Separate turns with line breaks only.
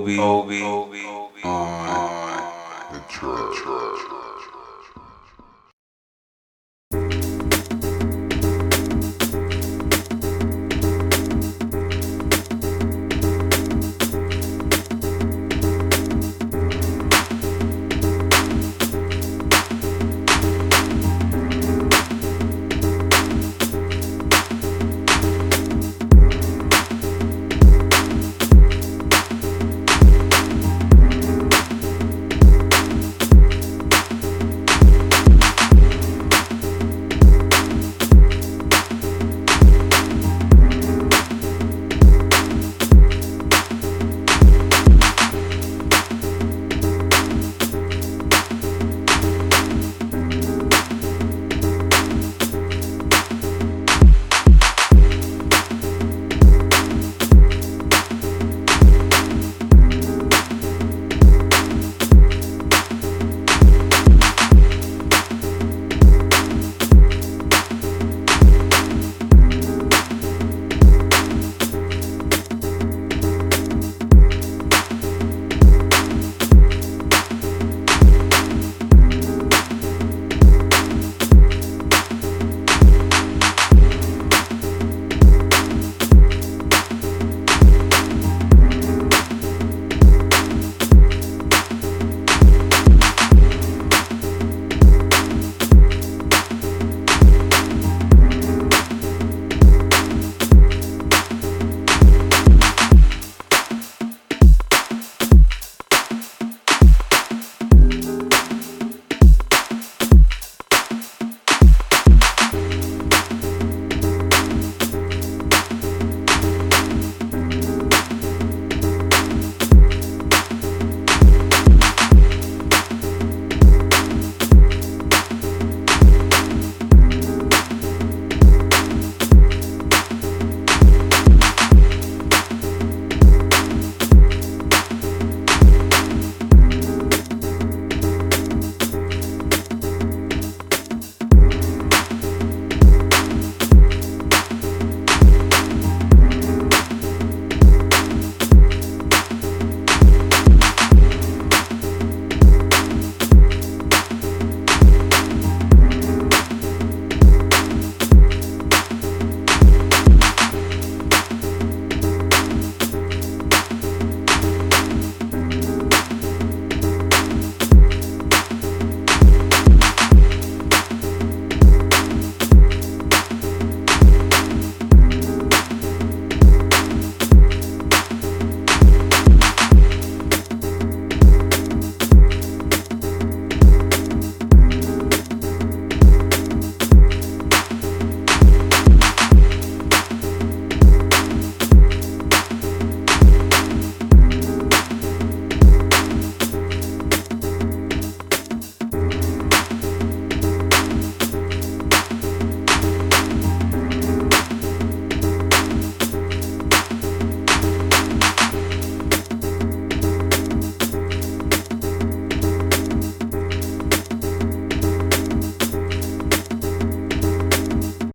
Obi, Obi, Obi, on the track.